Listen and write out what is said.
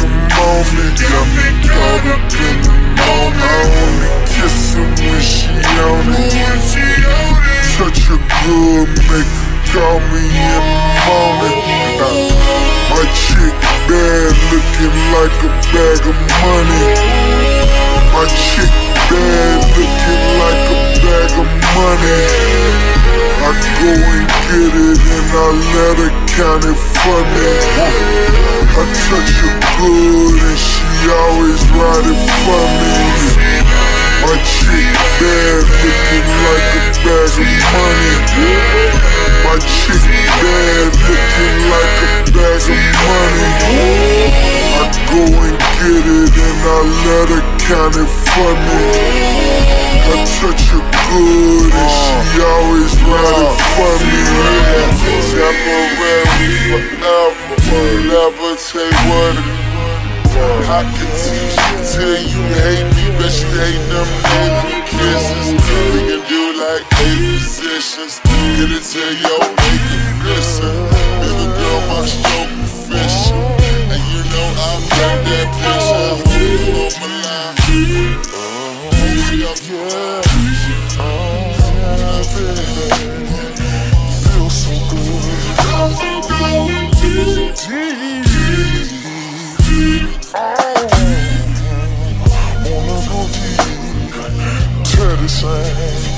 The moment. Got me caught up in the moment. I only kiss her when she on it. Touch her good, make her call me in the moment. my chick bad, looking like a bag of money. My chick bad, looking like a bag of money. I go and get it and I let her count it for me. I touch her good and she always ride it for me. My chick bad, looking like a bag of money. My chick bad, looking like a bag of money. I go and get it and I let her count it for me. I touch her good and she always ride it for me. Temporary forever, never take what I can teach you till you hate me, but you hate them nigga kisses. We can do like eight positions, get it till your makeup glisten. Little girl, my stroke official, and you know I paint that picture. Hold on my line. Don't